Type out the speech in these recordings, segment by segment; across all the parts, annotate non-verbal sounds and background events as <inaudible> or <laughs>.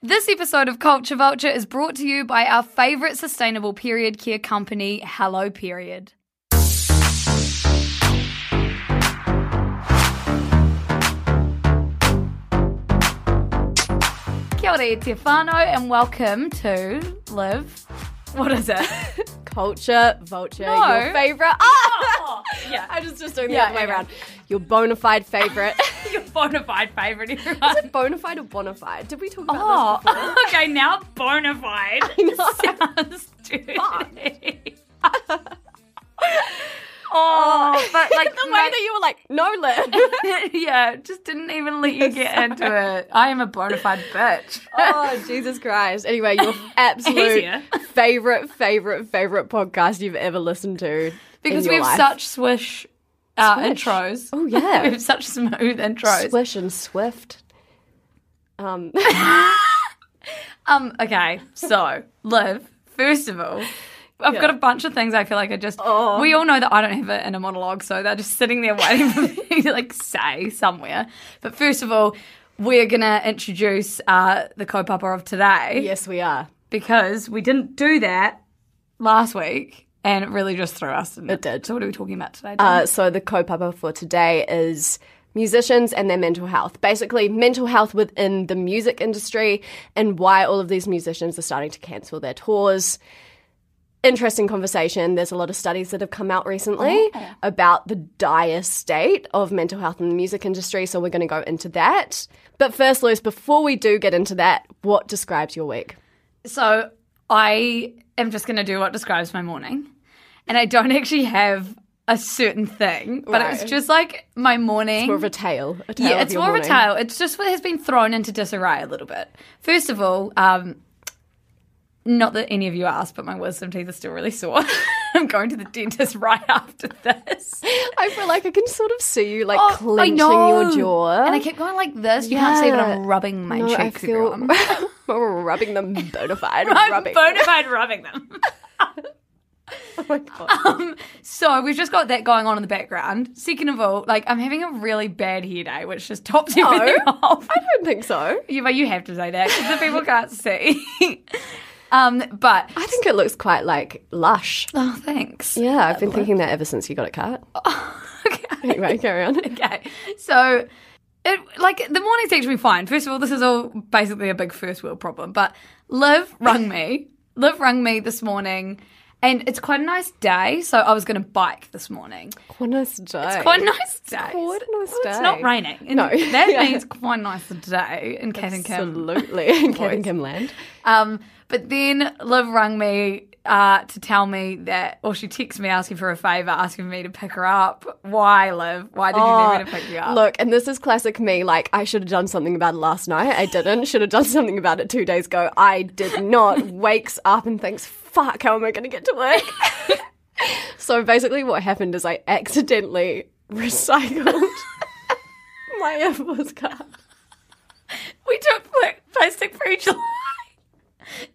This episode of Culture Vulture is brought to you by our favourite sustainable period care company, Hello Period. Kia ora e and welcome to Live. What is it? <laughs> Culture Vulture, No. your favorite. Ah! <laughs> <laughs> yeah, I was just doing the Yeah, other way yeah. around. Your bona fide favorite. <laughs> your bona fide favourite, Is it bona fide or bona fide? Did we talk about Oh, this before? okay, now bona fide. Sounds dirty. Oh, but like <laughs> the way that you were like, no, Liv. <laughs> yeah, just didn't even let you get into it. I am a bona fide bitch. <laughs> oh, Jesus Christ. Anyway, your absolute Easier. favorite, favorite, favorite podcast you've ever listened to. because we have life. such swish, uh, intros. Oh, yeah. we have such smooth intros. Swish and Swift. Um, Um, okay, so Liv, first of all, I've got a bunch of things I feel like I just. Oh. We all know that I don't have it in a monologue, so they're just sitting there waiting for me to like say somewhere. But first of all, we're gonna introduce uh, the kaupapa of today yes, we are. because we didn't do that last week, and it really just threw us. It, It did. So what are we talking about today? Uh, so the kaupapa for today is musicians and their mental health. Basically, mental health within the music industry and why all of these musicians are starting to cancel their tours. Interesting conversation. There's a lot of studies that have come out recently about the dire state of mental health in the music industry. So we're going to go into that. But first, Lewis, before we do get into that, what describes your week? So I am just going to do what describes my morning. And I don't <laughs> actually have a certain thing, but it was just like my morning. More of a tale. A tale yeah, it's more morning. of a tale. It's just what has been thrown into disarray a little bit. First of all, um, not that any of you asked, but my wisdom teeth are still really sore. <laughs> I'm going to the dentist right after this. I feel like I can sort of see you like Oh, clenching your jaw. And I kept going like this. You can't see, but I'm rubbing my No, I cheeks. feel everyone. <laughs> rubbing them bona fide. <laughs> I'm rubbing. bona fide rubbing them. Oh my god. Um, so we've just got that going on in the background. Second of all, like I'm having a really bad hair day, which just tops everything off. I don't think so. Yeah, but you have to say that because the people can't see. Um, but I think it looks quite like lush. oh, thanks. Yeah, I've been thinking that ever since you got it cut. <laughs> okay. Anyway, carry on. <laughs> okay. So, it, like, the morning's actually fine. First of all, this is all basically a big first world problem. But Liv rung me. Liv rung me this morning, and it's quite a nice day. So I was going to bike this morning. What a nice day. It's quite a nice day. quite a nice Well, It's not raining. And No. <laughs> That Yeah. means quite a nice day in Cat and Kim. Absolutely. <laughs> In Kevin Kim land. Um, but then Liv rang me uh, to tell me that, or she texted me asking for a favour, asking me to pick her up. Why, Liv? Why did you need me to pick you up? Oh, Look, and this is classic me. Like, I should have done something about it last night. I didn't. Should have done something about it two days ago. I did not. <laughs> Wakes up and thinks, fuck, how am I going to get to work? <laughs> so basically, what happened is I accidentally recycled <laughs> my EFTPOS card. we took plastic free July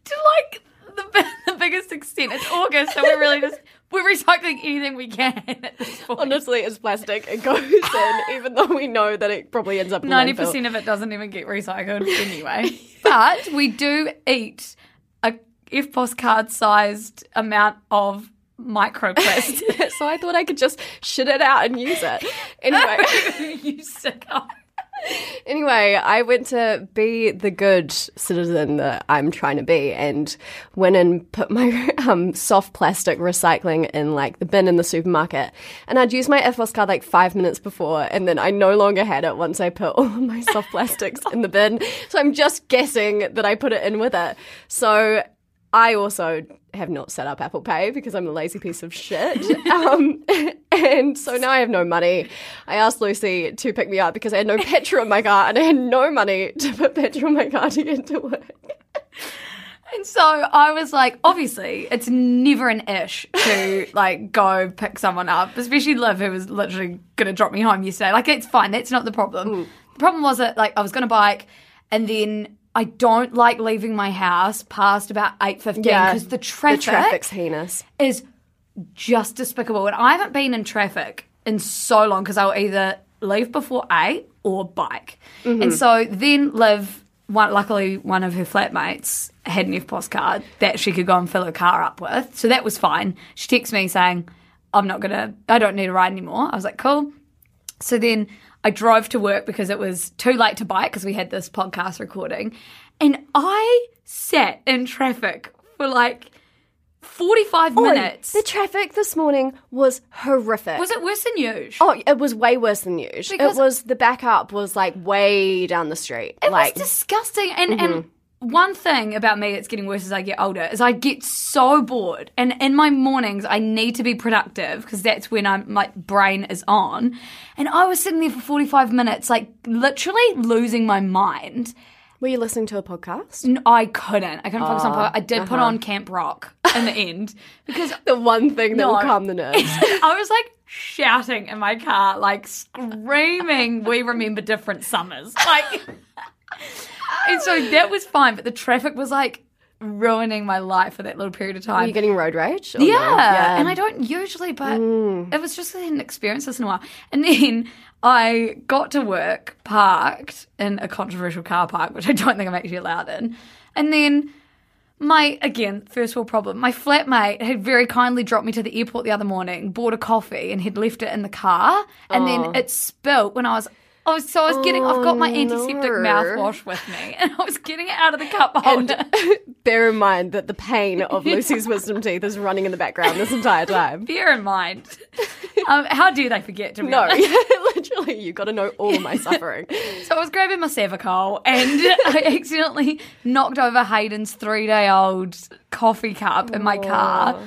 to like the, <laughs> the biggest extent. It's August, so we're really just we're recycling anything we can at this point. Honestly, it's plastic. It goes in, even though we know that it probably ends up Ninety percent of it doesn't even get recycled anyway. but we do eat a EFTPOS postcard sized amount of microplastic. <laughs> so I thought I could just shit it out and use it. Anyway. <laughs> you sicko. Anyway, I went to be the good citizen that I'm trying to be and went and put my <laughs> um, soft plastic recycling in like the bin in the supermarket. And I'd used my EFTPOS card like five minutes before and then I no longer had it once I put all of my soft plastics in the bin. So I'm just guessing that I put it in with it. So I also have not set up Apple Pay because I'm a lazy piece of shit. um, <laughs> and so now I have no money. I asked Lucy to pick me up because I had no petrol in my car and I had no money to put petrol in my car to get to work. And so I was like, obviously, it's never an ish to like go pick someone up, especially Liv, who was literally going to drop me home yesterday. Like, it's fine. That's not the problem. The problem was that like I was going to bike, and then I don't like leaving my house past about eight fifteen Yeah, because the traffic The traffic's heinous. is just despicable. And I haven't been in traffic in so long because I'll either leave before eight or bike. And mm-hmm. so then Liv, one, luckily one of her flatmates had an EFTPOS card that she could go and fill her car up with. So that was fine. She texted me saying, I'm not going to, I don't need a ride anymore. I was like, cool. So then I drove to work because it was too late to bike because we had this podcast recording. And I sat in traffic for like 45 Oi, minutes. the traffic this morning was horrific. Was it worse than usual? Oh, it was way worse than usual. Because- it was the backup was like way down the street. It like was disgusting. And and mm-hmm. One thing about me that's getting worse as I get older is I get so bored. And in my mornings, I need to be productive because that's when I'm, my brain is on. And I was sitting there for 45 minutes, like literally losing my mind. were you listening to a podcast? No, I couldn't. I couldn't focus on. Ah, I did put uh-huh. on Camp Rock in the end because <laughs> The one thing that No. will calm the nerves. <laughs> I was like shouting in my car, like screaming, "We remember different summers!" Like, <laughs> and so that was fine, but the traffic was like ruining my life for that little period of Were time. you getting road rage? or no? yeah. and I don't usually, but mm. it was just an experience once this in a while. And then I got to work parked in a controversial car park, which I don't think I'm actually allowed in, and then my again first world problem my flatmate had very kindly dropped me to the airport the other morning bought a coffee and had left it in the car and then it spilt when i was I was, so I was getting, I've got my Oh, antiseptic no. mouthwash with me, <laughs> and I was getting it out of the cup holder. And <laughs> Bear in mind that the pain of <laughs> Lucy's wisdom teeth is running in the background this entire time. Bear in mind, um, how dare they forget to No, literally, you've got to know all my suffering. So I was grabbing my Savacol and I accidentally knocked over Hayden's three day old coffee cup in my car.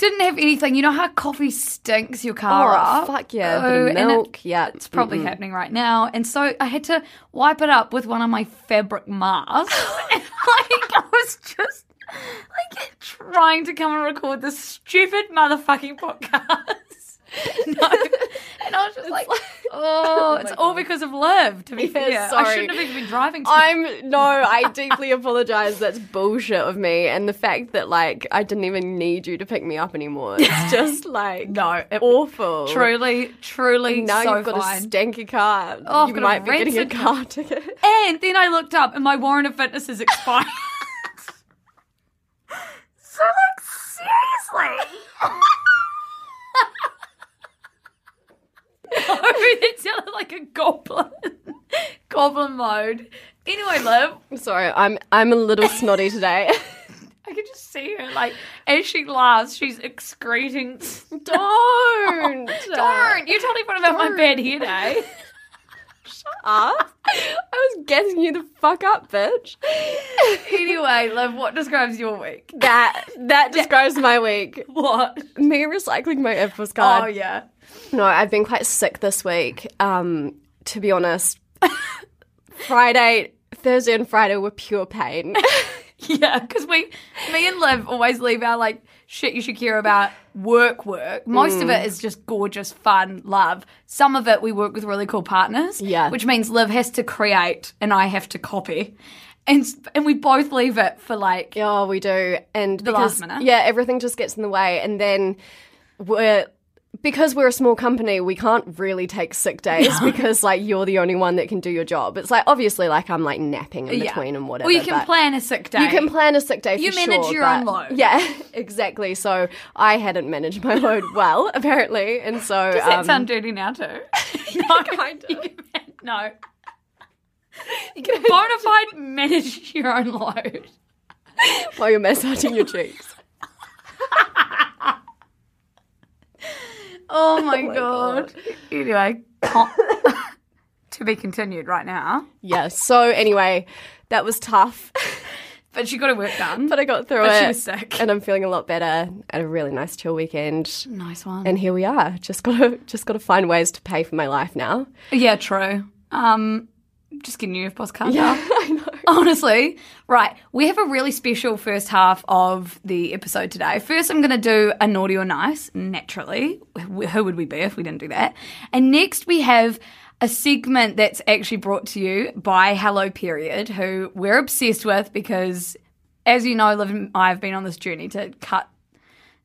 Didn't have anything. You know how coffee stinks your car Oh, up? fuck yeah, Oh, and it- milk, yeah. It's probably happening right now. And so I had to wipe it up with one of my fabric masks. <laughs> <laughs> and like I was just like trying to come and record this stupid motherfucking podcast. <laughs> No. <laughs> And I was just like, <laughs> oh, oh, it's all because of love, to be Yeah, fair. I shouldn't have even been driving to I'm no, I deeply apologize. That's bullshit of me, and the fact that like I didn't even need you to pick me up anymore. It's just like No, it- awful. Truly, truly Now so you've got fine. a stanky car. Oh, you might be getting a car ticket. And then I looked up and my warrant of fitness is expired. so, like, seriously? No, that sounded like a goblin. <laughs> goblin mode. Anyway, Liv, Sorry, I'm I'm a little snotty today. <laughs> I can just see her, like, as she laughs, she's excreting. <laughs> Don't. Don't! You told everyone about my bad hair day. up. I was getting you the fuck up, bitch. anyway, Liv, what describes your week? That that describes my week. What? Me recycling my EFTPOS card. Oh, yeah. No, I've been quite sick this week. Um, to be honest, <laughs> Friday, Thursday, and Friday were pure pain. <laughs> Yeah, because we, me and Liv always leave our like shit you should care about work work. Most of Mm. it is just gorgeous, fun, love. Some of it we work with really cool partners. Yeah. Which means Liv has to create and I have to copy. And, and we both leave it for like, oh, we do, and The because last minute. yeah, everything just gets in the way, and then we're. Because we're a small company, we can't really take sick days because like you're the only one that can do your job. It's like obviously like I'm like napping in yeah. between and whatever. Well, you can plan a sick day. You can plan a sick day for You manage sure, your own load. Yeah, <laughs> exactly. So I hadn't managed my load <laughs> well, apparently, and so Does that um, sound dirty now too? <laughs> no, kind of. No. You can bona fide manage your own load. while you're massaging your cheeks. <laughs> Oh my, god. Anyway, <coughs> to be continued right now. Yeah. So anyway, that was tough. <laughs> but she got her work done. But I got through But it. she was sick. And I'm feeling a lot better. Had a really nice chill weekend. nice one. And here we are. Just gotta just gotta find ways to pay for my life now. yeah, true. Um, just getting you a postcard. Yeah, now. I <laughs> know. <laughs> Honestly, right. We have a really special first half of the episode today. First, I'm going to do a naughty or nice, naturally. Who would we be if we didn't do that? And next, we have a segment that's actually brought to you by Hello Period, who we're obsessed with because, as you know, Liv and I have been on this journey to cut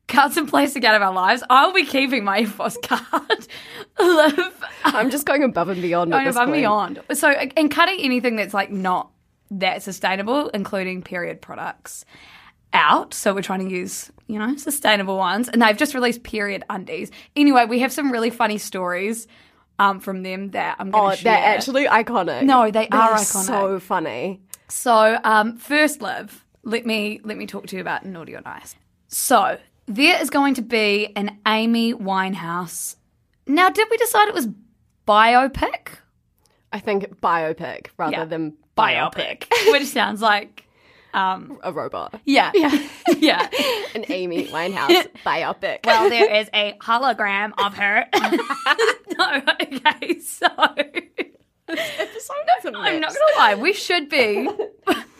cut some plastic out of our lives. I'll be keeping my EFTPOS <laughs> card. Liv I'm just going above and beyond. going above and beyond. So, and cutting anything that's like not that sustainable, including period products, out. So we're trying to use, you know, sustainable ones. And they've just released period undies. Anyway, we have some really funny stories um, from them that I'm Oh, going to they're share. actually iconic. No, they They're are iconic. So funny. So, um, first, Liv, let me let me talk to you about naughty or nice. So, there is going to be an Amy Winehouse. Now, did we decide it was biopic? I think biopic rather Yeah. than Biopic, <laughs> which sounds like um, a robot. yeah, yeah, <laughs> yeah. <laughs> An Amy Winehouse biopic. Well, there is a hologram of her. no, okay, so I'm not gonna lie, we should be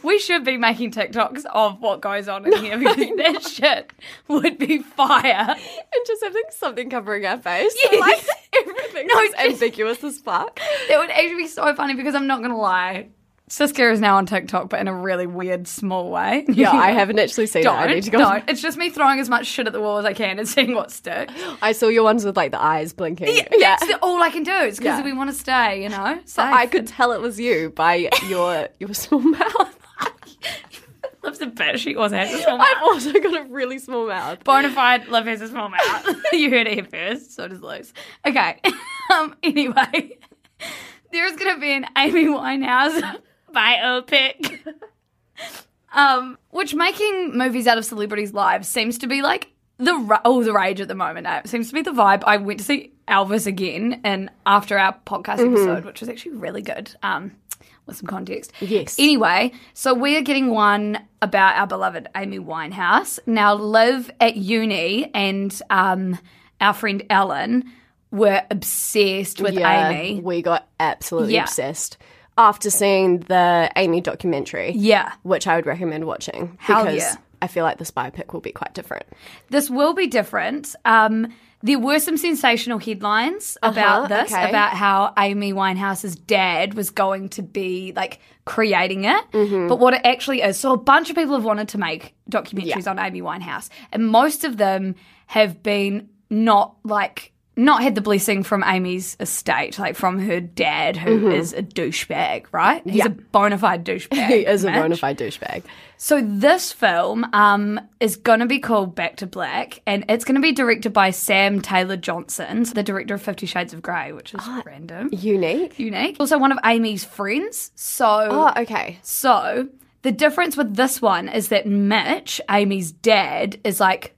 we should be making TikToks of what goes on in here because that shit would be fire. and just having something covering our face. Yes. Like everything No, just- ambiguous as fuck. That would actually be so funny because I'm not gonna lie. Siska is now on TikTok, but in a really weird, small way. <laughs> Yeah, I <laughs> haven't actually seen Don't, it. I need to go. don't. It's just me throwing as much shit at the wall as I can and <laughs> seeing what sticks. I saw your ones with like the eyes blinking. Yeah, that's the- all I can do. It's because Yeah. we want to stay, you know. Safe. I could tell it was you by your your small mouth. Liv's a bitch. She also has a small I've also got a really small mouth. Bonafide Liv has a small mouth. you heard it here first. So does Liz. Okay. Um. Anyway, there is going to be an Amy Winehouse biopic. <laughs> um, which making movies out of celebrities' lives seems to be like the oh the rage at the moment. It seems to be the vibe. I went to see Elvis again, and after our podcast episode, which was actually really good. Um, with some context. Yes. Anyway, so we are getting one about our beloved Amy Winehouse. Now, Liv at uni and um, our friend Ellen were obsessed with yeah, Amy. we got absolutely Yeah. obsessed after seeing the Amy documentary. Yeah. which I would recommend watching Hell because yeah. I feel like this biopic will be quite different. This will be different. Um, there were some sensational headlines about this, okay. about how Amy Winehouse's dad was going to be like creating it. Mm-hmm. But what it actually is, so a bunch of people have wanted to make documentaries on Amy Winehouse, and most of them have been not like not had the blessing from Amy's estate, like from her dad, who is a douchebag, right? He's Mm-hmm. Yeah. a bona fide douchebag. <laughs> He is a Mitch. bona fide douchebag. So this film um, is going to be called Back to Black, and it's going to be directed by Sam Taylor Johnson, the director of Fifty Shades of Grey, which is Ah. random, Unique. unique. Also, one of Amy's friends. So, Oh, okay. so the difference with this one is that Mitch, Amy's dad, is like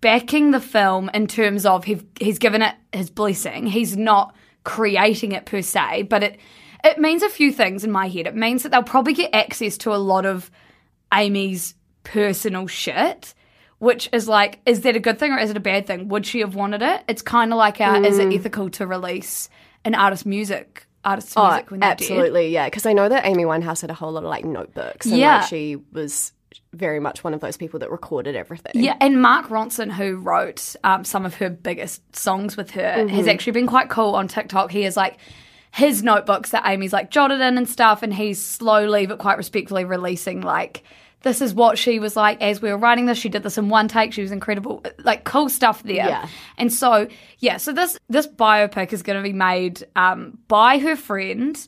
backing the film in terms of he, he's given it his blessing. He's not creating it per se, but it it means a few things in my head. It means that they'll probably get access to a lot of Amy's personal shit. Which is like, is that a good thing or is it a bad thing? Would she have wanted it? It's kind of like, a, is it ethical to release an artist's music, artist's Mm. Oh, music when they're dead? absolutely, yeah. Because I know that Amy Winehouse had a whole lot of like notebooks. And, Yeah. like, she was very much one of those people that recorded everything. Yeah, and Mark Ronson, who wrote um, some of her biggest songs with her, has actually been quite cool on TikTok. He has like his notebooks that Amy's like jotted in and stuff, and he's slowly but quite respectfully releasing like. This is what she was like as we were writing this. She did this in one take. She was incredible, like cool stuff there. Yeah. And so, yeah, so this this biopic is going to be made um, by her friend,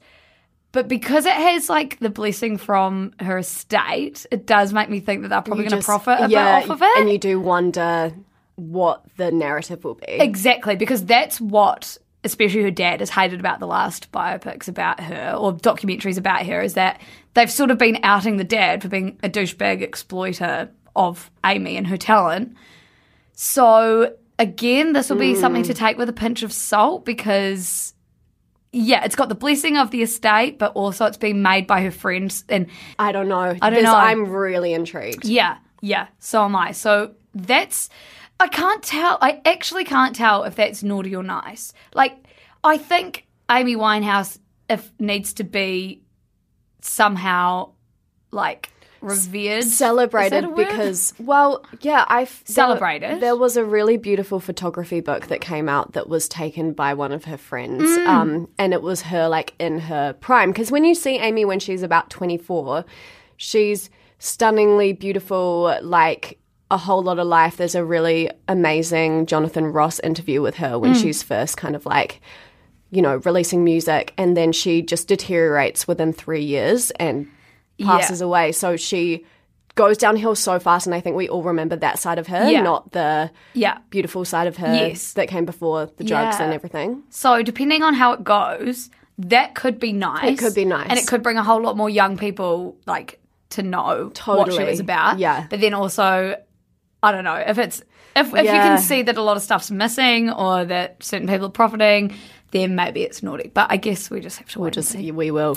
but because it has like the blessing from her estate, it does make me think that they're probably going to profit a yeah, bit off of it. And you do wonder what the narrative will be. Exactly, because that's what, especially her dad, has hated about the last biopics about her or documentaries about her is that they've sort of been outing the dad for being a douchebag exploiter of Amy and her talent. So again, this will be something to mm. take with a pinch of salt because yeah, it's got the blessing of the estate, but also it's been made by her friends. And I don't know. I don't know. I'm really intrigued. yeah, yeah, so am I. So that's, I can't tell, I actually can't tell if that's naughty or nice. Like, I think Amy Winehouse if needs to be somehow like revered. Celebrated that a word? because well yeah i Celebrated? there, was a really beautiful photography book that came out that was taken by one of her friends Mm. um, and it was her like in her prime because when you see amy when she's about 24 she's stunningly beautiful like a whole lot of life there's a really amazing jonathan ross interview with her Mm. when she's first kind of like you know releasing music and then she just deteriorates within three years and passes away. So she goes downhill so fast, and I think we all remember that side of her, Yeah. not the yeah. beautiful side of her Yes. that came before the drugs Yeah. and everything. So depending on how it goes, that could be nice. It could be nice. and it could bring a whole lot more young people like to know what she Totally. was about. Yeah. but then also, I don't know if it's if if you can see that a lot of stuff's missing or that certain people are profiting, then maybe it's naughty. But I guess we just have to We'll just we will.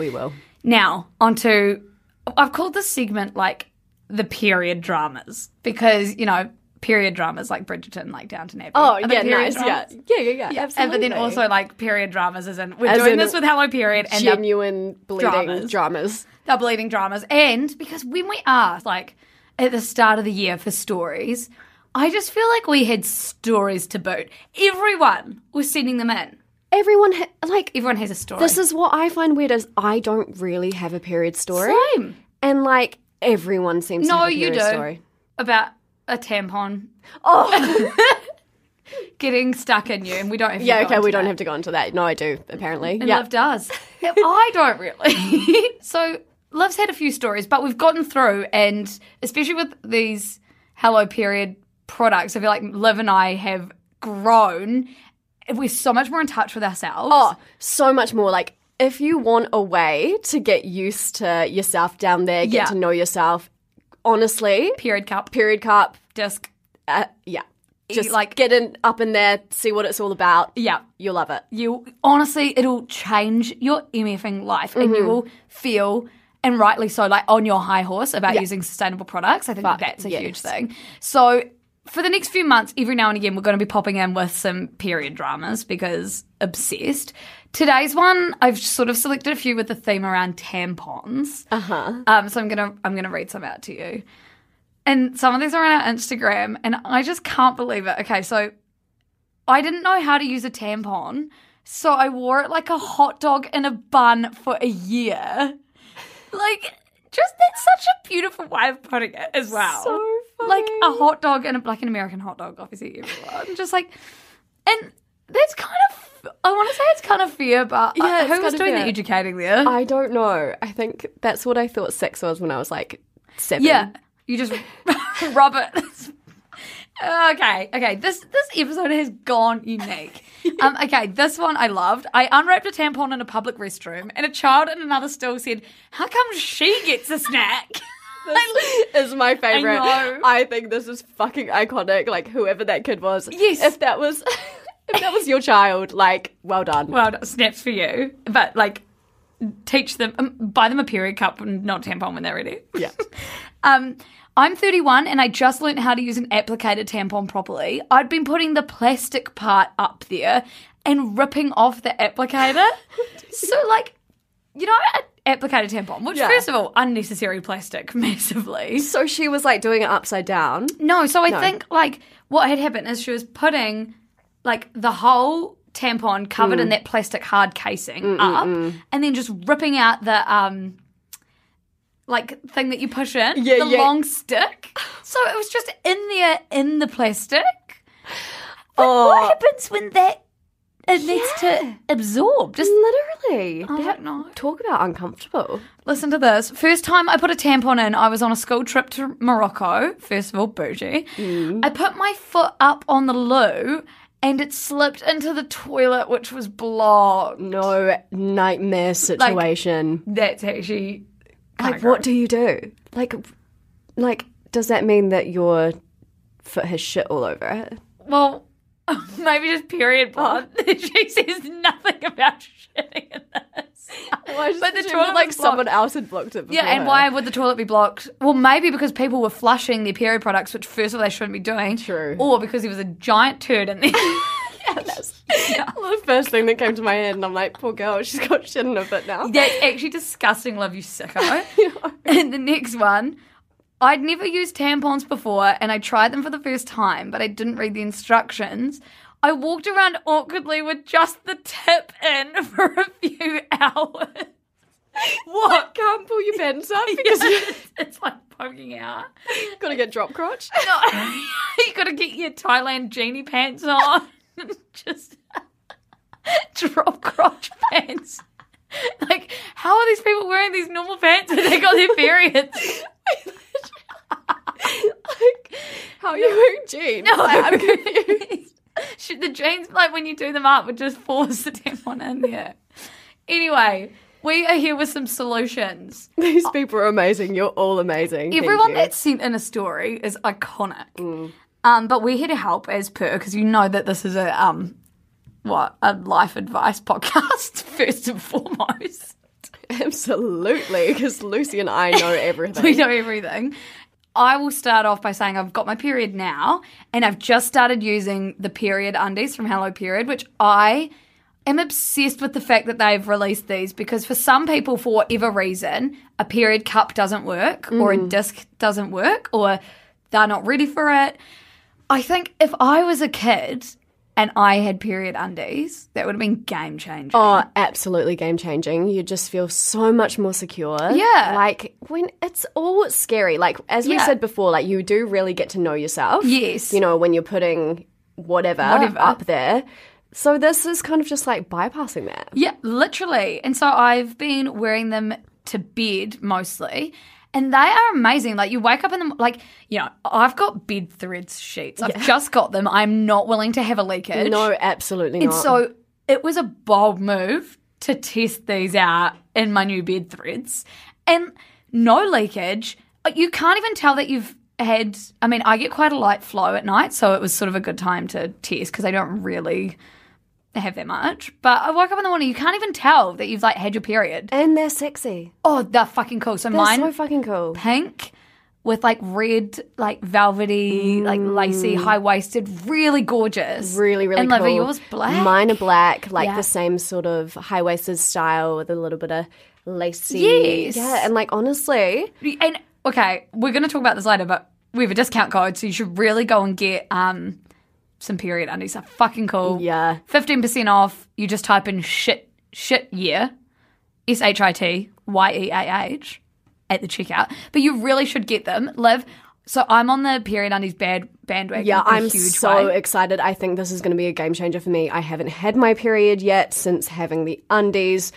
We will. Now onto I've called this segment like the period dramas because you know period dramas like Bridgerton, like Downton Abbey. Oh yeah, nice. Yeah, dramas? yeah, yeah, yeah. And Absolutely. but then also like period dramas as in we're As doing in this with Hello Period and genuine bleeding dramas. dramas. they're bleeding dramas. And because when we asked like at the start of the year for stories, I just feel like we had stories to boot. Everyone was sending them in. Everyone ha- like Everyone has a story. this is what I find weird is I don't really have a period story, Same. and like everyone seems to No, have a you period do. story. about a tampon Oh <laughs> getting stuck in you, and we don't have to yeah, okay, we don't that. have to go into that. No, I do apparently. And yeah, Liv does. <laughs> I don't really. <laughs> so Love's had a few stories, but we've gotten through, and especially with these Hello Period products, I feel like Liv and I have grown. We're so much more in touch with ourselves. Oh, so much more. Like, if you want a way to get used to yourself down there, get Yeah. to know yourself, honestly, period cup, period cup, disc. uh, yeah. Just like- like get in up in there, see what it's all about. Yeah. You'll love it. You honestly, it'll change your MFing life, and Mm-hmm. you will feel. And rightly so, like on your high horse about Yeah. using sustainable products. I think that's a yes. huge thing. So, for the next few months, every now and again, we're going to be popping in with some period dramas because obsessed. Today's one, I've sort of selected a few with the theme around tampons. Uh Uh-huh. huh. Um, so I'm gonna I'm gonna read some out to you. And some of these are on our Instagram, and I just can't believe it. Okay, so I didn't know how to use a tampon, so I wore it like a hot dog in a bun for a year. Like, just that's such a beautiful way of putting it as well. So Like a hot dog and a like an American hot dog, obviously everyone. Just like, and that's kind of I want to say it's kind of fear, but Yeah, uh, who was doing the educating there? I don't know. I think that's what I thought sex was when I was like seven. Yeah, you just <laughs> rub it. <laughs> okay, okay. This this episode has gone unique. <laughs> Um, okay, this one I loved. I unwrapped a tampon in a public restroom, and a child in another stall said, "How come she gets a snack?" This is my favorite. know. I think this is fucking iconic. Like whoever that kid was. Yes. If that was <laughs> if that was your child, like, well done. well, done. snaps for you, but like teach them, um, buy them a period cup and not tampon when they're ready. yeah. <laughs> Um, I'm 31 and I just learned how to use an applicator tampon properly. I'd been putting the plastic part up there and ripping off the applicator. <laughs> so, like, you know, applicator tampon, which, Yeah. first of all, unnecessary plastic <laughs> massively. So she was like doing it upside down. No, so I think, like, what had happened is she was putting, like, the whole tampon covered Mm. in that plastic hard casing up and then just ripping out the, um, like thing that you push in, Yeah, the yeah. long stick. So it was just in there in the plastic. Oh. What happens when that it needs to absorb? Just Literally. I don't know. Talk about uncomfortable. Listen to this. First time I put a tampon in, I was on a school trip to Morocco. First of all, bougie. Mm. I put my foot up on the loo and it slipped into the toilet, which was blocked. No nightmare situation. That's actually like, what do you do? Like, like, does that mean that your foot has shit all over it? Well, <laughs> maybe just period oh. blood. Oh. <laughs> she says nothing about shitting in this. <laughs> but the toilet like blocked. someone else had blocked it. Yeah, and her. why would the toilet be blocked? Well, maybe because people were flushing their period products, which first of all they shouldn't be doing. True. Or because there was a giant turd in there. That's the first thing that came to my head, and I'm like, poor girl, she's got shit in her foot now. That's actually disgusting, love you sicko. and the next one, I'd never used tampons before and I tried them for the first time, but I didn't read the instructions. I walked around awkwardly with just the tip in <laughs> for a few hours. What? Can't pull your pants up <laughs> because it's, <laughs> it's like poking out. gotta get drop crotch. No, you gotta get your Thailand genie pants on. Just drop crotch pants. Like, how are these people wearing these normal pants when they got their periods? Like, how are you wearing <laughs> jeans? No, Like, I'm confused. Should the jeans, like when you do them up, would just force the tampon in there. Anyway, we are here with some solutions. These people are amazing. You're all amazing. Everyone you. that sent in a story is iconic. Um, but we're here to help as per because you know that this is a um, what a life advice <laughs> podcast first and foremost. <laughs> absolutely because Lucy and I know <laughs> everything. we know everything. I will start off by saying I've got my period now, and I've just started using the period undies from Hello Period, which I am obsessed with the fact that they've released these because for some people, for whatever reason, a period cup doesn't work or a mm. disc doesn't work or they're not ready for it. I think if I was a kid and I had period undies, that would have been game changing. Oh, absolutely game changing. You just feel so much more secure. Yeah. Like when it's all scary. Like as we Yeah. said before, like you do really get to know yourself. Yes. You know, when you're putting whatever, Whatever. up there. So this is kind of just like bypassing that. Yeah, literally. And so I've been wearing them to bed mostly. And they are amazing. Like you wake up in the like, you know, I've got bed threads sheets. I've just got them. I'm not willing to have a leakage. No, absolutely not. And not. so it was a bold move to test these out in my new bed threads. And no leakage. You can't even tell that you've had, I mean, I get quite a light flow at night. So it was sort of a good time to test because I don't really have that much. But I woke up in the morning, you can't even tell that you've like had your period. and they're sexy. Oh, they're fucking cool. So They're mine so fucking cool. pink with like red, like velvety, like lacy, high waisted, really gorgeous. Really, really and cool. Livy, yours black. Mine are black, like Yeah. the same sort of high waisted style with a little bit of lacy. Yes. Yeah, and like honestly, And okay, we're gonna talk about this later, but we have a discount code, so you should really go and get um some period undies. They're fucking cool. Yeah. Fifteen percent off. You just type in shit shit year. S H I T Y E A H at the checkout. But you really should get them. Liv. So I'm on the period undies bad bandwagon. Yeah, I'm huge so way. excited. I think this is going to be a game changer for me. I haven't had my period yet since having the undies.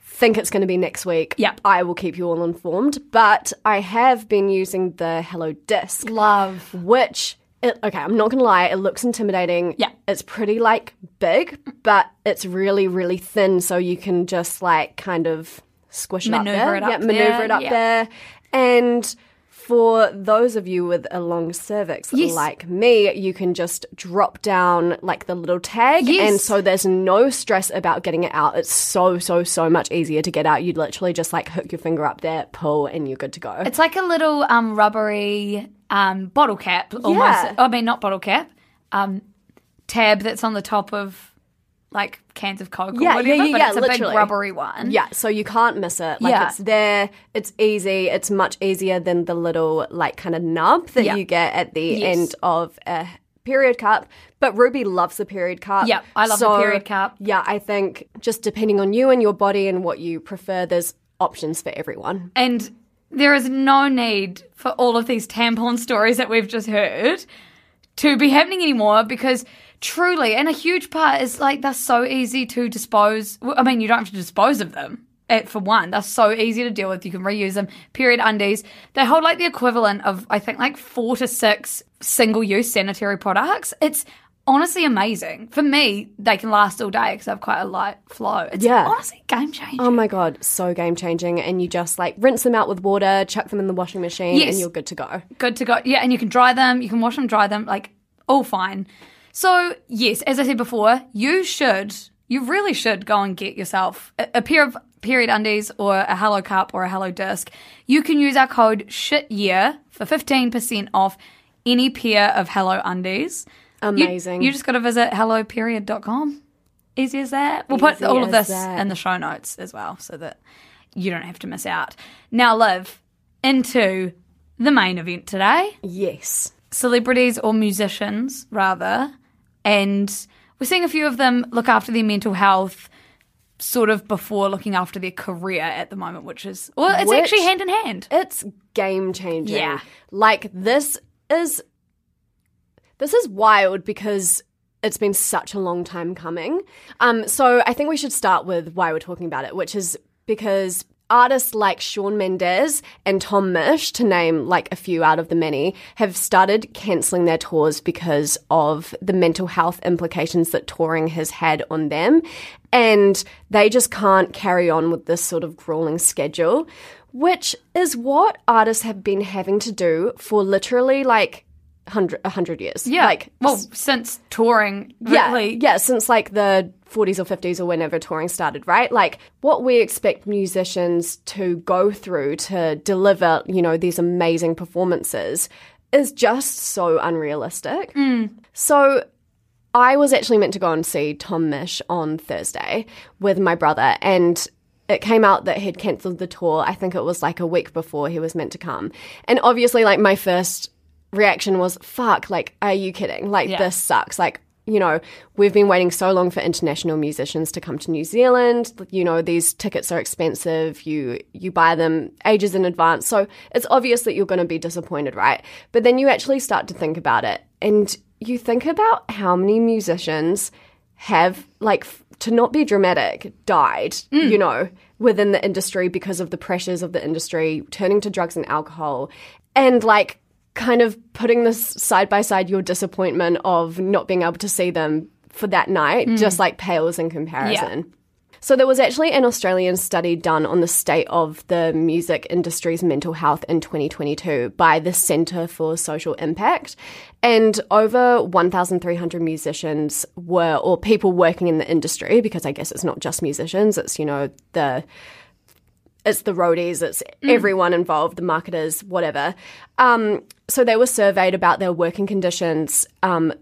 Think it's going to be next week. Yep. I will keep you all informed. But I have been using the Hello Disc, love. which. It, okay, I'm not gonna lie. It looks intimidating. Yeah. it's pretty like big, but it's really, really thin, so you can just like kind of squish it Maneuver up there. it up yeah, maneuver there, it up yeah. there. And for those of you with a long cervix, Yes. like me, you can just drop down like the little tag. Yes. And so there's no stress about getting it out. It's so, so, so much easier to get out. You'd literally just like hook your finger up there, pull, and you're good to go. It's like a little um, rubbery um, bottle cap, almost. Yeah. I mean, not bottle cap, um, tab that's on the top of like cans of Coke or Yeah, yeah, whatever, yeah, but yeah, it's a literally. big rubbery one. Yeah, so you can't miss it. Like Yeah. it's there, it's easy, it's much easier than the little like kind of nub that Yeah. you get at the Yes. end of a period cup. But Ruby loves the period cup. Yeah, I love the period cup. Yeah, I think just depending on you and your body and what you prefer, there's options for everyone. And there is no need for all of these tampon stories that we've just heard to be happening anymore because truly, and a huge part is like they're so easy to dispose. I mean, you don't have to dispose of them. eh, For one, they're so easy to deal with. You can reuse them. Period undies. They hold like the equivalent of, I think, like four to six single use sanitary products. It's honestly amazing. For me, they can last all day because I have quite a light flow. It's Yeah. honestly game changing. Oh my god, so game changing. And you just like rinse them out with water, chuck them in the washing machine, Yes. and you're good to go. good to go. Yeah, and you can dry them, you can wash them, dry them, like all fine. So, yes, as I said before, you should, you really should go and get yourself a, a pair of period undies or a Hello Cup or a Hello Disc. You can use our code SHITYEAH for 15% off any pair of Hello Undies. You- Amazing. You, just got to visit helloperiod.com. Easy as that. We'll put all of this that. in the show notes as well so that you don't have to miss out. Now, Liv, into the main event today yes. celebrities or musicians, rather. And we're seeing a few of them look after their mental health sort of before looking after their career at the moment, which is, well, it's Which- actually hand in hand. It's game changing. Yeah. Like this is this is wild because it's been such a long time coming. Um so I think we should start with why we're talking about it, which is because artists like Shawn Mendes and Tom Misch, to name like a few out of the many, have started cancelling their tours because of the mental health implications that touring has had on them. And they just can't carry on with this sort of grueling schedule, which is what artists have been having to do for literally like 100, 100 years. Yeah. Like, well, since touring, yeah, really. yeah, since like the 40s or 50s or whenever touring started, right? Like what we expect musicians to go through to deliver, you know, these amazing performances is just so unrealistic. Mm. So I was actually meant to go and see Tom Misch on Thursday with my brother and it came out that he'd cancelled the tour. I think it was like a week before he was meant to come. And obviously like my first reaction was fuck, like are you kidding? Like Yeah. this sucks. Like you know, we've been waiting so long for international musicians to come to New Zealand. You know, these tickets are expensive. You you buy them ages in advance. So it's obvious that you're going to be disappointed, right? But then you actually start to think about it and you think about how many musicians have like to not be dramatic died, mm. you know, within the industry because of the pressures of the industry, turning to drugs and alcohol and like kind of putting this side by side your disappointment of not being able to see them for that night mm. just like pales in comparison. So there was actually an Australian study done on the state of the music industry's mental health in 2022 by the Centre for Social Impact. And over 1,300 musicians were, or people working in the industry, because I guess it's not just musicians, it's, you know, the it's the roadies, it's everyone involved, the marketers, whatever. Um, so they were surveyed about their working conditions, um,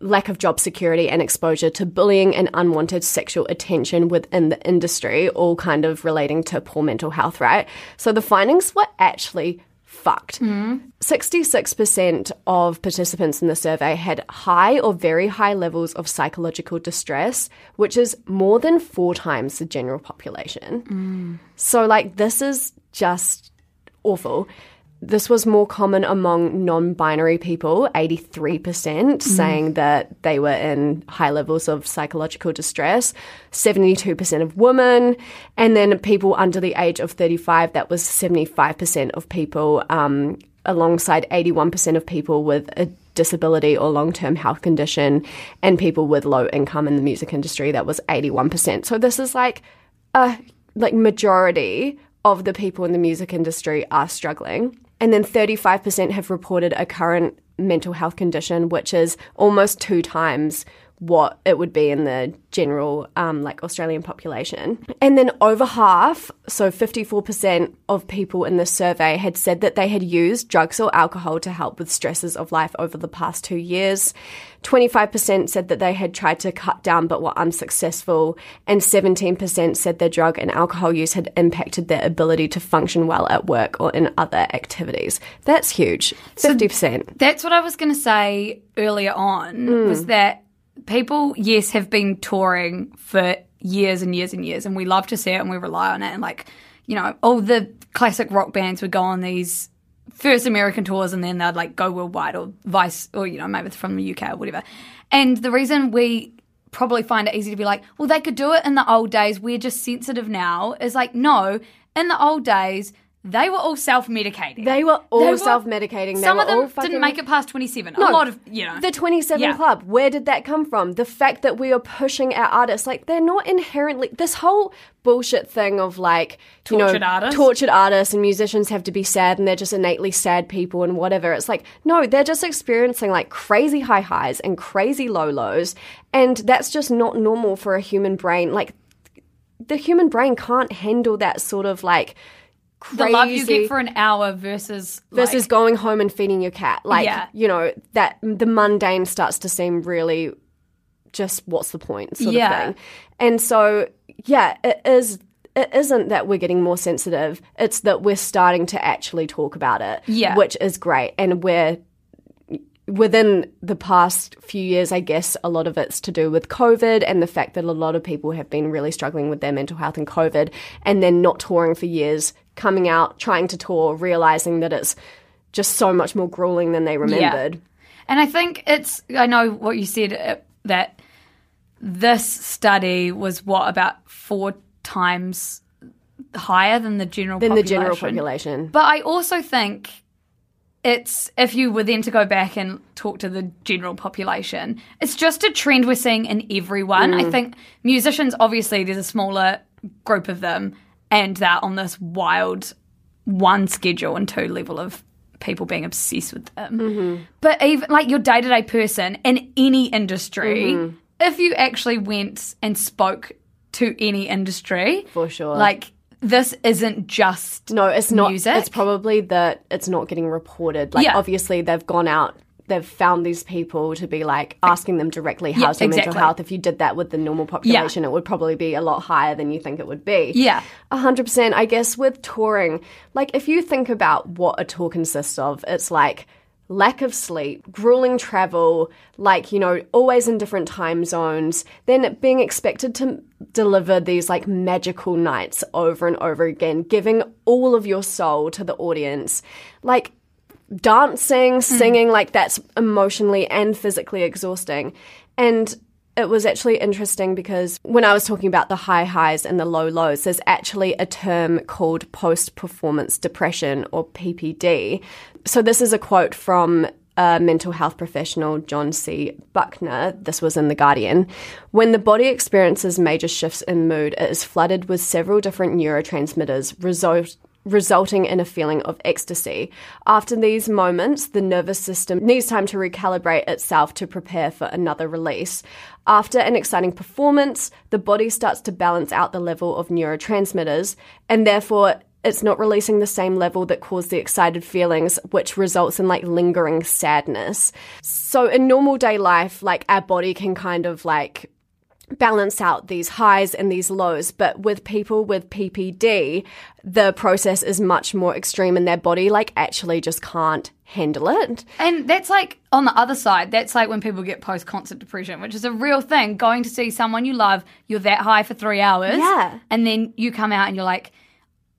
lack of job security, and exposure to bullying and unwanted sexual attention within the industry, all kind of relating to poor mental health, right? So the findings were actually fucked. 66% of participants in the survey had high or very high levels of psychological distress, which is more than four times the general population. So, like, this is just awful. This was more common among non binary people, 83% saying that they were in high levels of psychological distress, 72% of women, and then people under the age of 35, that was 75% of people, um, alongside 81% of people with a disability or long term health condition, and people with low income in the music industry, that was 81%. So this is like a like majority of the people in the music industry are struggling. And then 35% have reported a current mental health condition, which is almost two times what it would be in the general um, like Australian population. And then over half, so 54% of people in this survey had said that they had used drugs or alcohol to help with stresses of life over the past two years. 25% said that they had tried to cut down but were unsuccessful. And 17% said their drug and alcohol use had impacted their ability to function well at work or in other activities. That's huge. 50%. That's what I was going to say earlier on was that people, yes, have been touring for years and years and years, and we love to see it and we rely on it. And like, you know, all the classic rock bands would go on these first American tours and then they'd like go worldwide or vice, or you know, maybe from the UK or whatever. And the reason we probably find it easy to be like, well, they could do it in the old days. We're just sensitive now. Is like, no, in the old days, they were all self medicating. They were all self-medicating. They Some were of them didn't make it past 27. No, a lot of, you know. The 27 Yeah. Club, where did that come from? The fact that we are pushing our artists, like, they're not inherently. This whole bullshit thing of, like, you Tortured know, artists? tortured artists and musicians have to be sad and they're just innately sad people and whatever. It's like, no, they're just experiencing, like, crazy high highs and crazy low lows. And that's just not normal for a human brain. Like, the human brain can't handle that sort of, like, the love you get for an hour versus. versus like, going home and feeding your cat. Like, Yeah. you know, that the mundane starts to seem really just what's the point sort Yeah. of thing. And so, yeah, it is. It isn't that we're getting more sensitive. It's that we're starting to actually talk about it, Yeah. which is great. And we're within the past few years, I guess a lot of it's to do with COVID and the fact that a lot of people have been really struggling with their mental health and COVID and then not touring for years, coming out, trying to tour, realizing that it's just so much more grueling than they remembered. And I think it's, I know what you said, uh, that this study was what, about four times higher than the general Than the general population. But I also think it's if you were then to go back and talk to the general population, it's just a trend we're seeing in everyone. Mm. I think musicians, obviously, there's a smaller group of them, and they're on this wild one schedule and two level of people being obsessed with them. Mm-hmm. But even like your day to day person in any industry, Mm-hmm. if you actually went and spoke to any industry, For sure. like this isn't just No, it's not. music. It's probably that it's not getting reported. Like, Yeah. obviously, they've gone out. They've found these people to be like asking them directly, Yeah, how's your mental health? If you did that with the normal population, it would probably be a lot higher than you think it would be. Yeah. A hundred percent. I guess with touring, like if you think about what a tour consists of, it's like lack of sleep, grueling travel, like, you know, always in different time zones, then being expected to deliver these like magical nights over and over again, giving all of your soul to the audience. Like dancing, hmm. singing, like that's emotionally and physically exhausting. And it was actually interesting because when I was talking about the high highs and the low lows, there's actually a term called post performance depression or PPD. So, this is a quote from a mental health professional, John C. Buckner. This was in The Guardian. When the body experiences major shifts in mood, it is flooded with several different neurotransmitters, result, resulting in a feeling of ecstasy. After these moments, the nervous system needs time to recalibrate itself to prepare for another release. After an exciting performance, the body starts to balance out the level of neurotransmitters, and therefore it's not releasing the same level that caused the excited feelings, which results in like lingering sadness. So in normal day life, like our body can kind of like balance out these highs and these lows. But with people with PPD, the process is much more extreme and their body like actually just can't handle it. And that's like on the other side, that's like when people get post concert depression, which is a real thing. Going to see someone you love, you're that high for three hours. Yeah. And then you come out and you're like,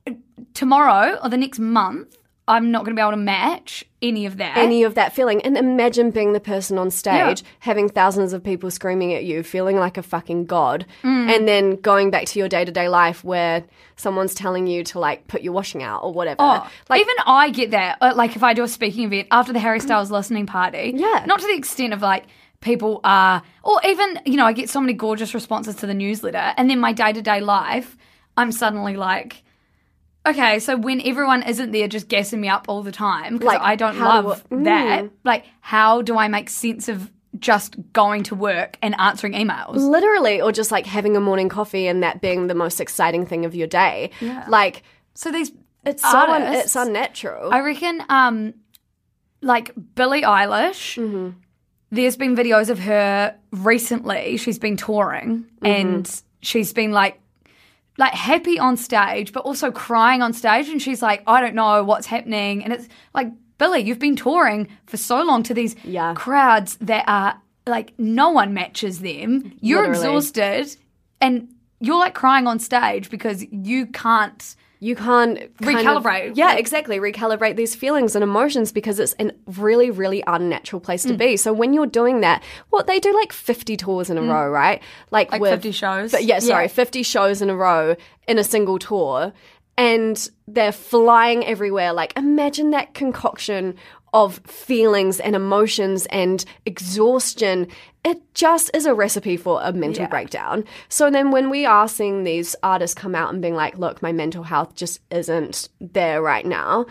uh, tomorrow or the next month, I'm not going to be able to match any of that. Any of that feeling. And imagine being the person on stage, Yeah. having thousands of people screaming at you, feeling like a fucking god, Mm. and then going back to your day to day life where someone's telling you to like put your washing out or whatever. Oh, like, even I get that. Uh, Like if I do a speaking event after the Harry Styles listening party, Yeah. not to the extent of like people are, or even you know, I get so many gorgeous responses to the newsletter, and then my day to day life, I'm suddenly like, okay, so when everyone isn't there just gassing me up all the time because Like, I don't how love mm. that, like how do I make sense of just going to work and answering emails? literally, or just like having a morning coffee and that being the most exciting thing of your day. Yeah. Like, So these it's so un- artists- it's unnatural. I reckon, um, like Billie Eilish. Mm-hmm. There's been videos of her recently. She's been touring Mm-hmm. and she's been like, like happy on stage, but also crying on stage. And she's like, I don't know what's happening. And it's like, Billie, you've been touring for so long to these Yeah. crowds that are like no one matches them. You're Literally. exhausted and you're like crying on stage because you can't you can't kind of- Recalibrate. yeah, exactly. Recalibrate these feelings and emotions because it's a really, really unnatural place Mm. to be. So when you're doing that, what they do like 50 tours in a row, right? Like, Mm. Like with, 50 shows? But yeah, sorry, Yeah. 50 shows in a row in a single tour. And they're flying everywhere. Like, imagine that concoction of feelings and emotions and exhaustion. It just is a recipe for a mental breakdown. So then when we are seeing these artists come out and being like, look, my mental health just isn't there right now,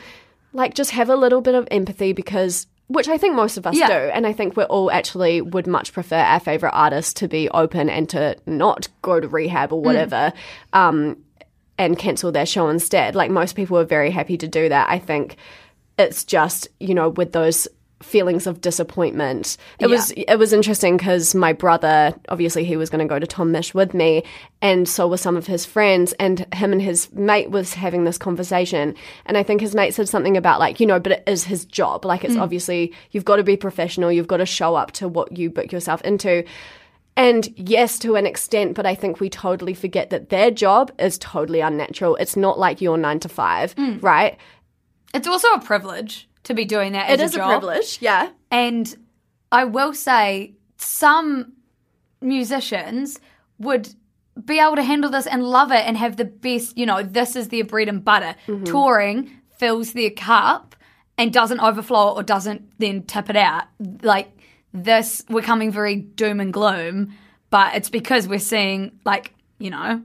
like just have a little bit of empathy because which I think most of us Yeah. do. And I think we all actually would much prefer our favorite artists to be open and to not go to rehab or whatever. Um, and cancel their show instead. Like most people are very happy to do that. I think it's just, you know, with those feelings of disappointment. It was it was interesting because my brother, obviously he was going to go to Tom Misch with me and so were some of his friends and him and his mate was having this conversation and I think his mate said something about like, you know, but it is his job. Like it's mm. obviously you've got to be professional, you've got to show up to what you book yourself into. And yes, to an extent, but I think we totally forget that their job is totally unnatural. It's not like your nine to five, mm. right? It's also a privilege to be doing that. It as is a, job. privilege, yeah. And I will say, some musicians would be able to handle this and love it and have the best, you know, this is their bread and butter. Mm-hmm. Touring fills their cup and doesn't overflow or doesn't then tip it out. Like this, we're coming very doom and gloom, but it's because we're seeing, like, you know,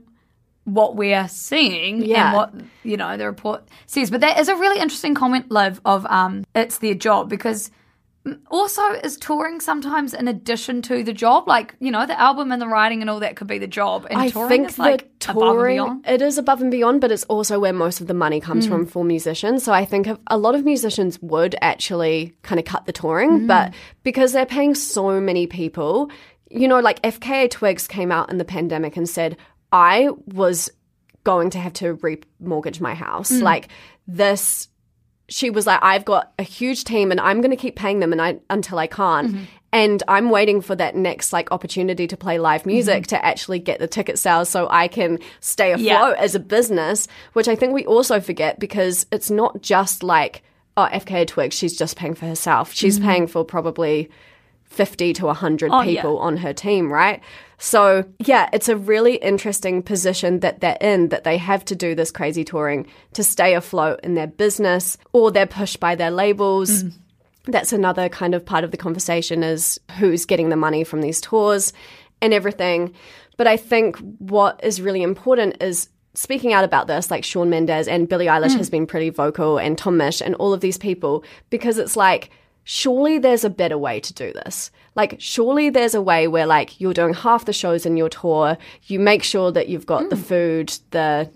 what we're seeing Yeah. and what you know the report says. But that is a really interesting comment, Liv, of um, it's their job because also is touring sometimes in addition to the job. Like you know, the album and the writing and all that could be the job, and I touring think is like the above and touring beyond. it is above and beyond, but it's also where most of the money comes from for musicians. So I think a lot of musicians would actually kind of cut the touring, but because they're paying so many people, you know, like FKA Twigs came out in the pandemic and said, "I was going to have to remortgage my house." Mm. Like this she was like, I've got a huge team and I'm going to keep paying them and I, until I can't. Mm-hmm. And I'm waiting for that next like opportunity to play live mm-hmm. music to actually get the ticket sales so I can stay afloat Yeah. as a business, which I think we also forget because it's not just like, oh, FKA Twigs, she's just paying for herself. She's mm-hmm. paying for probably 50 to 100 Oh, yeah. people on her team, right? So, yeah, it's a really interesting position that they're in that they have to do this crazy touring to stay afloat in their business or they're pushed by their labels. Mm. That's another kind of part of the conversation is who's getting the money from these tours and everything. But I think what is really important is speaking out about this, like Shawn Mendes and Billie Eilish mm. has been pretty vocal, and Tom Misch and all of these people, because it's like, surely there's a better way to do this. Like, surely there's a way where, like, you're doing half the shows in your tour, you make sure that you've got the hmm. food, the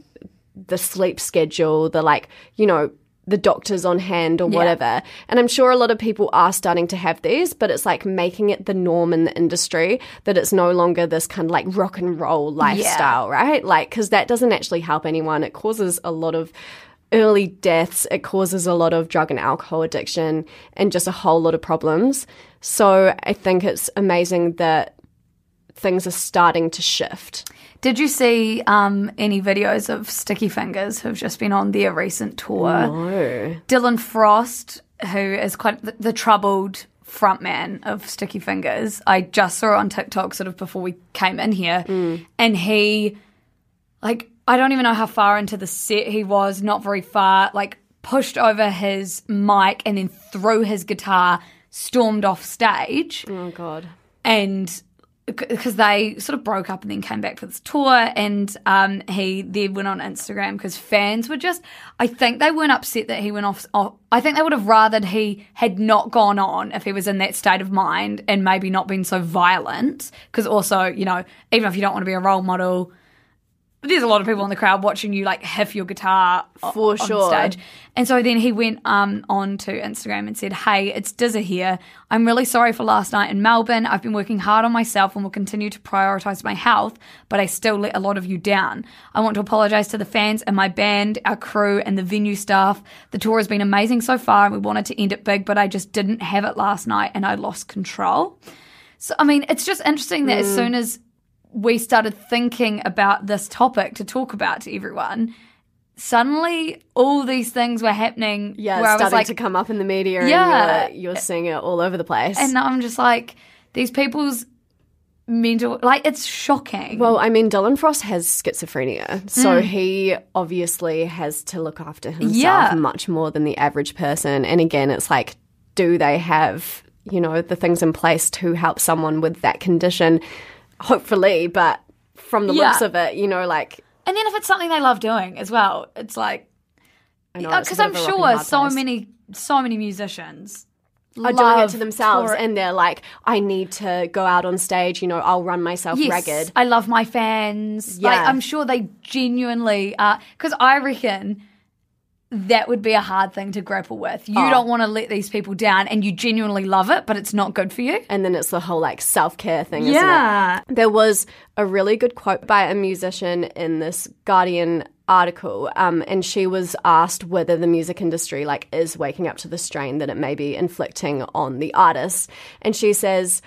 the sleep schedule, the like, you know, the doctors on hand or whatever. And I'm sure a lot of people are starting to have these, but it's like making it the norm in the industry that it's no longer this kind of like rock and roll lifestyle, right? Like, because that doesn't actually help anyone. It causes a lot of early deaths, it causes a lot of drug and alcohol addiction, and just a whole lot of problems. So I think it's amazing that things are starting to shift. Did you see um, any videos of Sticky Fingers who've just been on their recent tour? No. Dylan Frost, who is quite the, the troubled frontman of Sticky Fingers. I just saw on TikTok sort of before we came in here, and he, like, I don't even know how far into the set he was. Not very far. Like, pushed over his mic and then threw his guitar, stormed off stage Oh, God. and because they sort of broke up and then came back for this tour and um, he then went on instagram because fans were just i think they weren't upset that he went off, off i think they would have rathered he had not gone on if he was in that state of mind and maybe not been so violent because also you know even if you don't want to be a role model there's a lot of people in the crowd watching you like hiff your guitar For on sure. stage. And so then he went um, on to Instagram and said, Hey, it's Dizza here. I'm really sorry for last night in Melbourne. I've been working hard on myself and will continue to prioritize my health, but I still let a lot of you down. I want to apologize to the fans and my band, our crew, and the venue staff. The tour has been amazing so far and we wanted to end it big, but I just didn't have it last night and I lost control. So, I mean, it's just interesting that as soon as we started thinking about this topic to talk about to everyone, suddenly all these things were happening. Yeah, where it's I was starting like, to come up in the media Yeah. and you're, you're seeing it all over the place. and I'm just like, these people's mental, like, it's shocking. well, I mean, Dylan Frost has schizophrenia, so Hmm. he obviously has to look after himself Yeah. much more than the average person. And again, it's like, do they have, you know, the things in place to help someone with that condition? Hopefully, but from the Yeah. looks of it, you know, like, and then if it's something they love doing as well, it's like, I know uh, it's a because I'm rock and sure so place. many, so many musicians are doing it to themselves and they're like, I need to go out on stage, you know, I'll run myself Yes, ragged. I love my fans. Like, Yeah. I'm sure they genuinely are. Because I reckon that would be a hard thing to grapple with. You Oh. don't want to let these people down, and you genuinely love it, but it's not good for you. And then it's the whole like self care thing, isn't Yeah. it? There was a really good quote by a musician in this Guardian article, um, and she was asked whether the music industry like is waking up to the strain that it may be inflicting on the artists. And she says,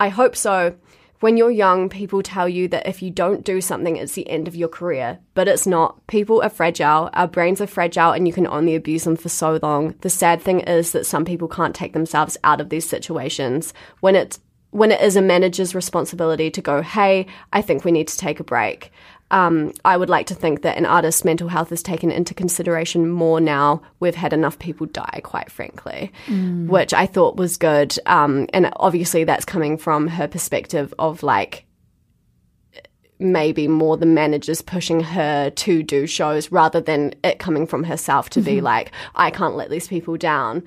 I hope so. When you're young, people tell you that if you don't do something, it's the end of your career. But it's not. People are fragile. Our brains are fragile, and you can only abuse them for so long. The sad thing is that some people can't take themselves out of these situations. When it's when it is a manager's responsibility to go, hey, I think we need to take a break. Um, I would like to think that an artist's mental health is taken into consideration more now. We've had enough people die, quite frankly, which I thought was good. Um, and obviously, that's coming from her perspective of like maybe more the managers pushing her to do shows rather than it coming from herself to be like, I can't let these people down.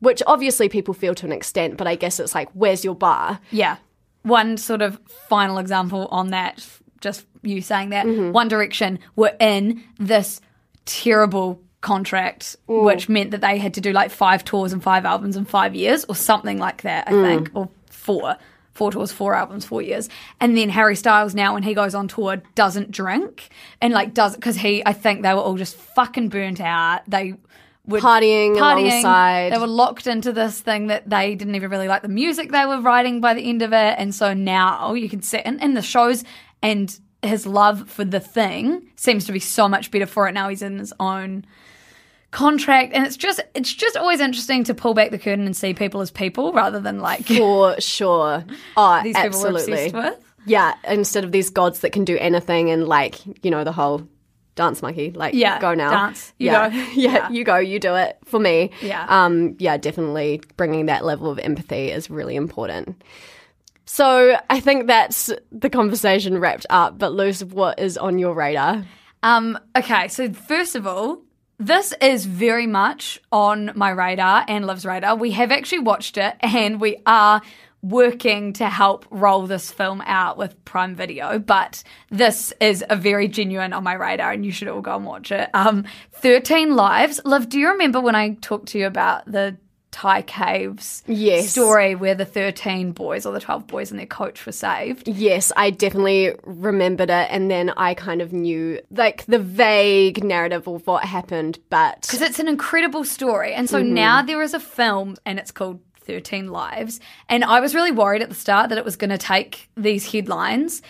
Which obviously people feel to an extent, but I guess it's like, where's your bar? Yeah. One sort of final example on that, just you saying that, Mm-hmm. One Direction were in this terrible contract, which meant that they had to do like five tours and five albums in five years, or something like that, I Mm. think, or four. Four tours, four albums, four years. And then Harry Styles now, when he goes on tour, doesn't drink and like does because he, I think they were all just fucking burnt out. They were Partying alongside. They were locked into this thing that they didn't even really like the music they were writing by the end of it. And so now you can sit in the shows and his love for the thing seems to be so much better for it now. He's in his own contract. And it's just it's just always interesting to pull back the curtain and see people as people rather than like For sure. <laughs> Oh, these absolutely. with. Yeah, instead of these gods that can do anything and like, you know, the whole dance monkey, like Yeah, go now. dance. You yeah. go. <laughs> yeah. Yeah. you go, you do it for me. Yeah. Um yeah, definitely bringing that level of empathy is really important. So, I think that's the conversation wrapped up, but Luce, what is on your radar? Um, okay, so first of all, this is very much on my radar and Liv's radar. We have actually watched it and we are working to help roll this film out with Prime Video, but this is a very genuine on my radar and you should all go and watch it. Um, 13 Lives. Liv, do you remember when I talked to you about the Thai caves Yes. story where the 13 boys or the 12 boys and their coach were saved? Yes, I definitely remembered it, and then I kind of knew like the vague narrative of what happened, but because it's an incredible story. And so mm-hmm. now there is a film, and it's called 13 Lives. And I was really worried at the start that it was going to take these headlines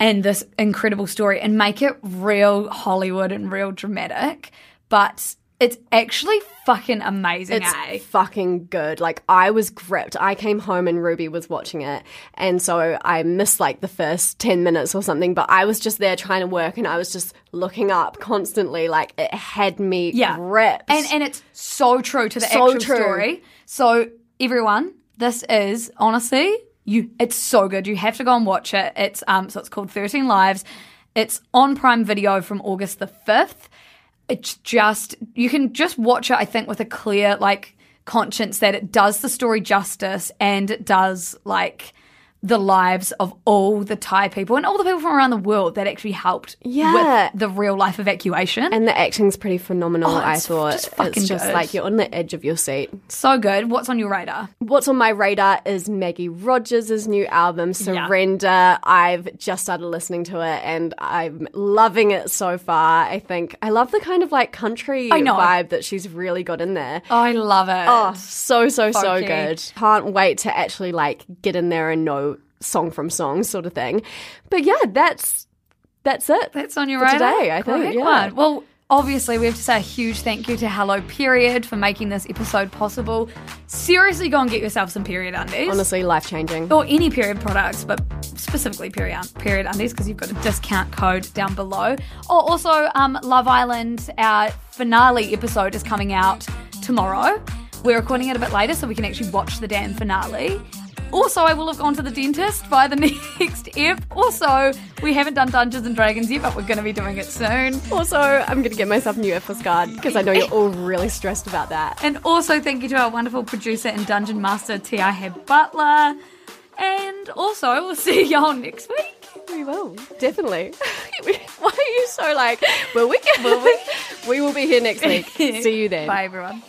and this incredible story and make it real Hollywood and real dramatic. But it's actually fucking amazing, It's eh? fucking good. Like I was gripped. I came home and Ruby was watching it, and so I missed like the first ten minutes or something. But I was just there trying to work, and I was just looking up constantly. Like it had me Yeah. gripped. And and it's so true to the So actual true. story. So everyone, this is honestly you. It's so good. You have to go and watch it. It's um so it's called Thirteen Lives. It's on Prime Video from August the fifth. It's just you can just watch it. I think with a clear like conscience that it does the story justice and it does like the lives of all the Thai people and all the people from around the world that actually helped Yeah. with the real life evacuation. and the acting's pretty phenomenal. Oh, I thought just fucking it's just good. like you're on the edge of your seat. so good. What's on your radar? What's on my radar is Maggie Rogers' new album, Surrender. I've just started listening to it and I'm loving it so far. I think I love the kind of like country vibe that she's really got in there. I love it. Oh, so, so, so good. Can't wait to actually like get in there and know song from song sort of thing. But yeah, that's that's it. That's on your radar today, I think, Great yeah. one. Well, Obviously, we have to say a huge thank you to Hello Period for making this episode possible. Seriously, go and get yourself some period undies. Honestly, life changing. or any period products, but specifically period period undies because you've got a discount code down below. Or also, um, Love Island, our finale episode is coming out tomorrow. We're recording it a bit later so we can actually watch the damn finale. Also, I will have gone to the dentist by the <laughs> next ep. Also, we haven't done Dungeons and Dragons yet, but we're going to be doing it soon. Also, I'm going to get myself a new EFTPOS card because I know you're all really stressed about that. And also, thank you to our wonderful producer and dungeon master, T.I. Heb Butler. And also, we'll see <laughs> y'all next week. We will, definitely. <laughs> Why are you so like, will we? Will we? we will be here next week. See you then. Bye, everyone.